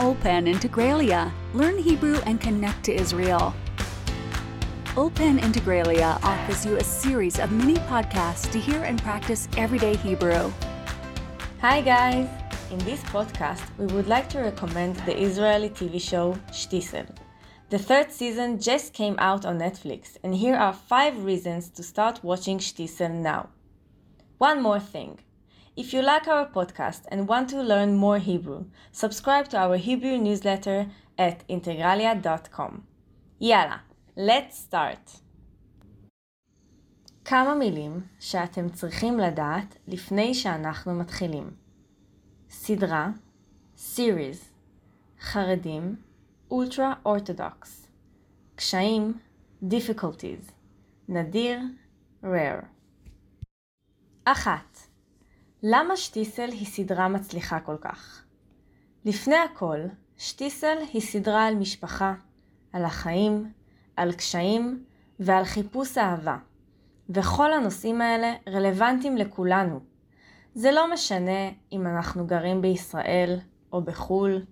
Open Integralia. Learn Hebrew and connect to Israel. Open Integralia offers you a series of mini podcasts to hear and practice everyday Hebrew. Hi guys! In this podcast, we would like to recommend the Israeli TV show Shtisel. The third season just came out on Netflix, and here are 5 reasons to start watching Shtisel now. One more thing. If you like our podcast and want to learn more Hebrew, subscribe to our Hebrew newsletter at integralia.com. יאללה, let's start. כמה מילים שאתם צריכים לדעת לפני שאנחנו מתחילים. סדרה, series, חרדים, ultra orthodox, קשיים, difficulties, נדיר, rare. אחת למה שטיסל היא סדרה מצליחה כל כך? לפני הכל, שטיסל היא סדרה על משפחה, על החיים, על קשיים ועל חיפוש אהבה. וכל הנושאים האלה רלוונטיים לכולנו. זה לא משנה אם אנחנו גרים בישראל או בחו"ל,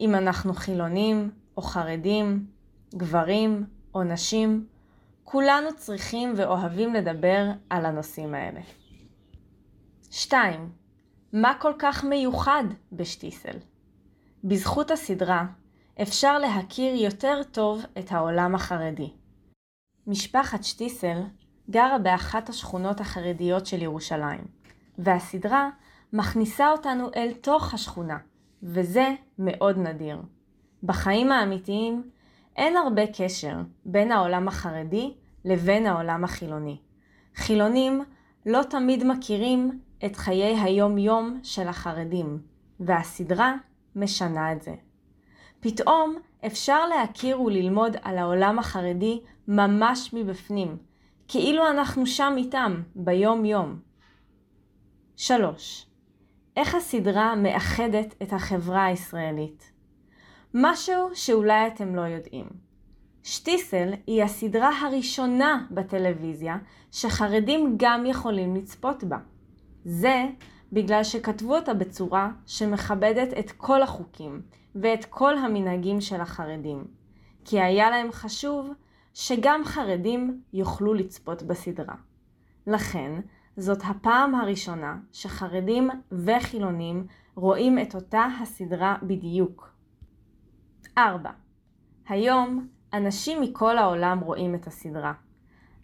אם אנחנו חילונים או חרדים, גברים או נשים, כולנו צריכים ואוהבים לדבר על הנושאים האלה. 2. מה כל כך מיוחד בשטיסל? בזכות הסדרה אפשר להכיר יותר טוב את העולם החרדי. משפחת שטיסל גרה באחת השכונות החרדיות של ירושלים, והסדרה מכניסה אותנו אל תוך השכונה, וזה מאוד נדיר. בחיים האמיתיים אין הרבה קשר בין העולם החרדי לבין העולם החילוני. חילונים לא תמיד מכירים את חיי היום-יום של החרדים, והסדרה משנה את זה. פתאום אפשר להכיר וללמוד על העולם החרדי ממש מבפנים, כאילו אנחנו שם איתם, ביום-יום. 3. איך הסדרה מאחדת את החברה הישראלית? משהו שאולי אתם לא יודעים. שטיסל היא הסדרה הראשונה בטלוויזיה שחרדים גם יכולים לצפות בה. זה בגלל שכתבו אותה בצורה שמכבדת את כל החוקים ואת כל המנהגים של החרדים. כי היה להם חשוב שגם חרדים יוכלו לצפות בסדרה. לכן, זאת הפעם הראשונה שחרדים וחילונים רואים את אותה הסדרה בדיוק. 4. היום אנשים מכל העולם רואים את הסדרה.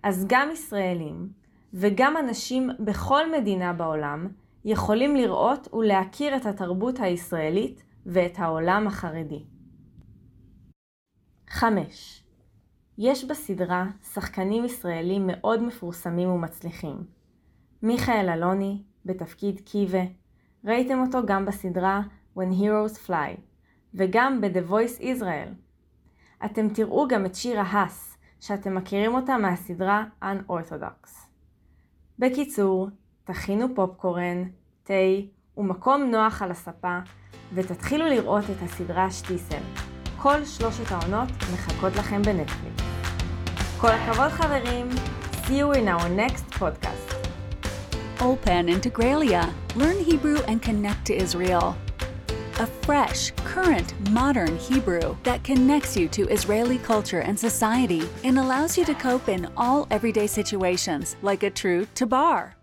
אז גם ישראלים וגם אנשים בכל מדינה בעולם יכולים לראות ולהכיר את התרבות הישראלית ואת העולם החרדי. 5. יש בסדרה שחקנים ישראלים מאוד מפורסמים ומצליחים. מיכאל אלוני, בתפקיד קיווה, ראיתם אותו גם בסדרה When Heroes Fly, וגם ב-The Voice Israel. אתם תראו גם את שירה האס, שאתם מכירים אותה מהסדרה Unorthodox. בקיצור, תכינו פופקורן, תה ומקום נוח על הספה, ותתחילו לראות את הסדרה שטיסל. כל שלושת העונות מחכות לכם בנטפליקס. כל הכבוד חברים, see you in our next podcast. Open Integralia. Learn Hebrew and connect to Israel. A fresh, current, modern Hebrew that connects you to Israeli culture and society and allows you to cope in all everyday situations like a true tabar.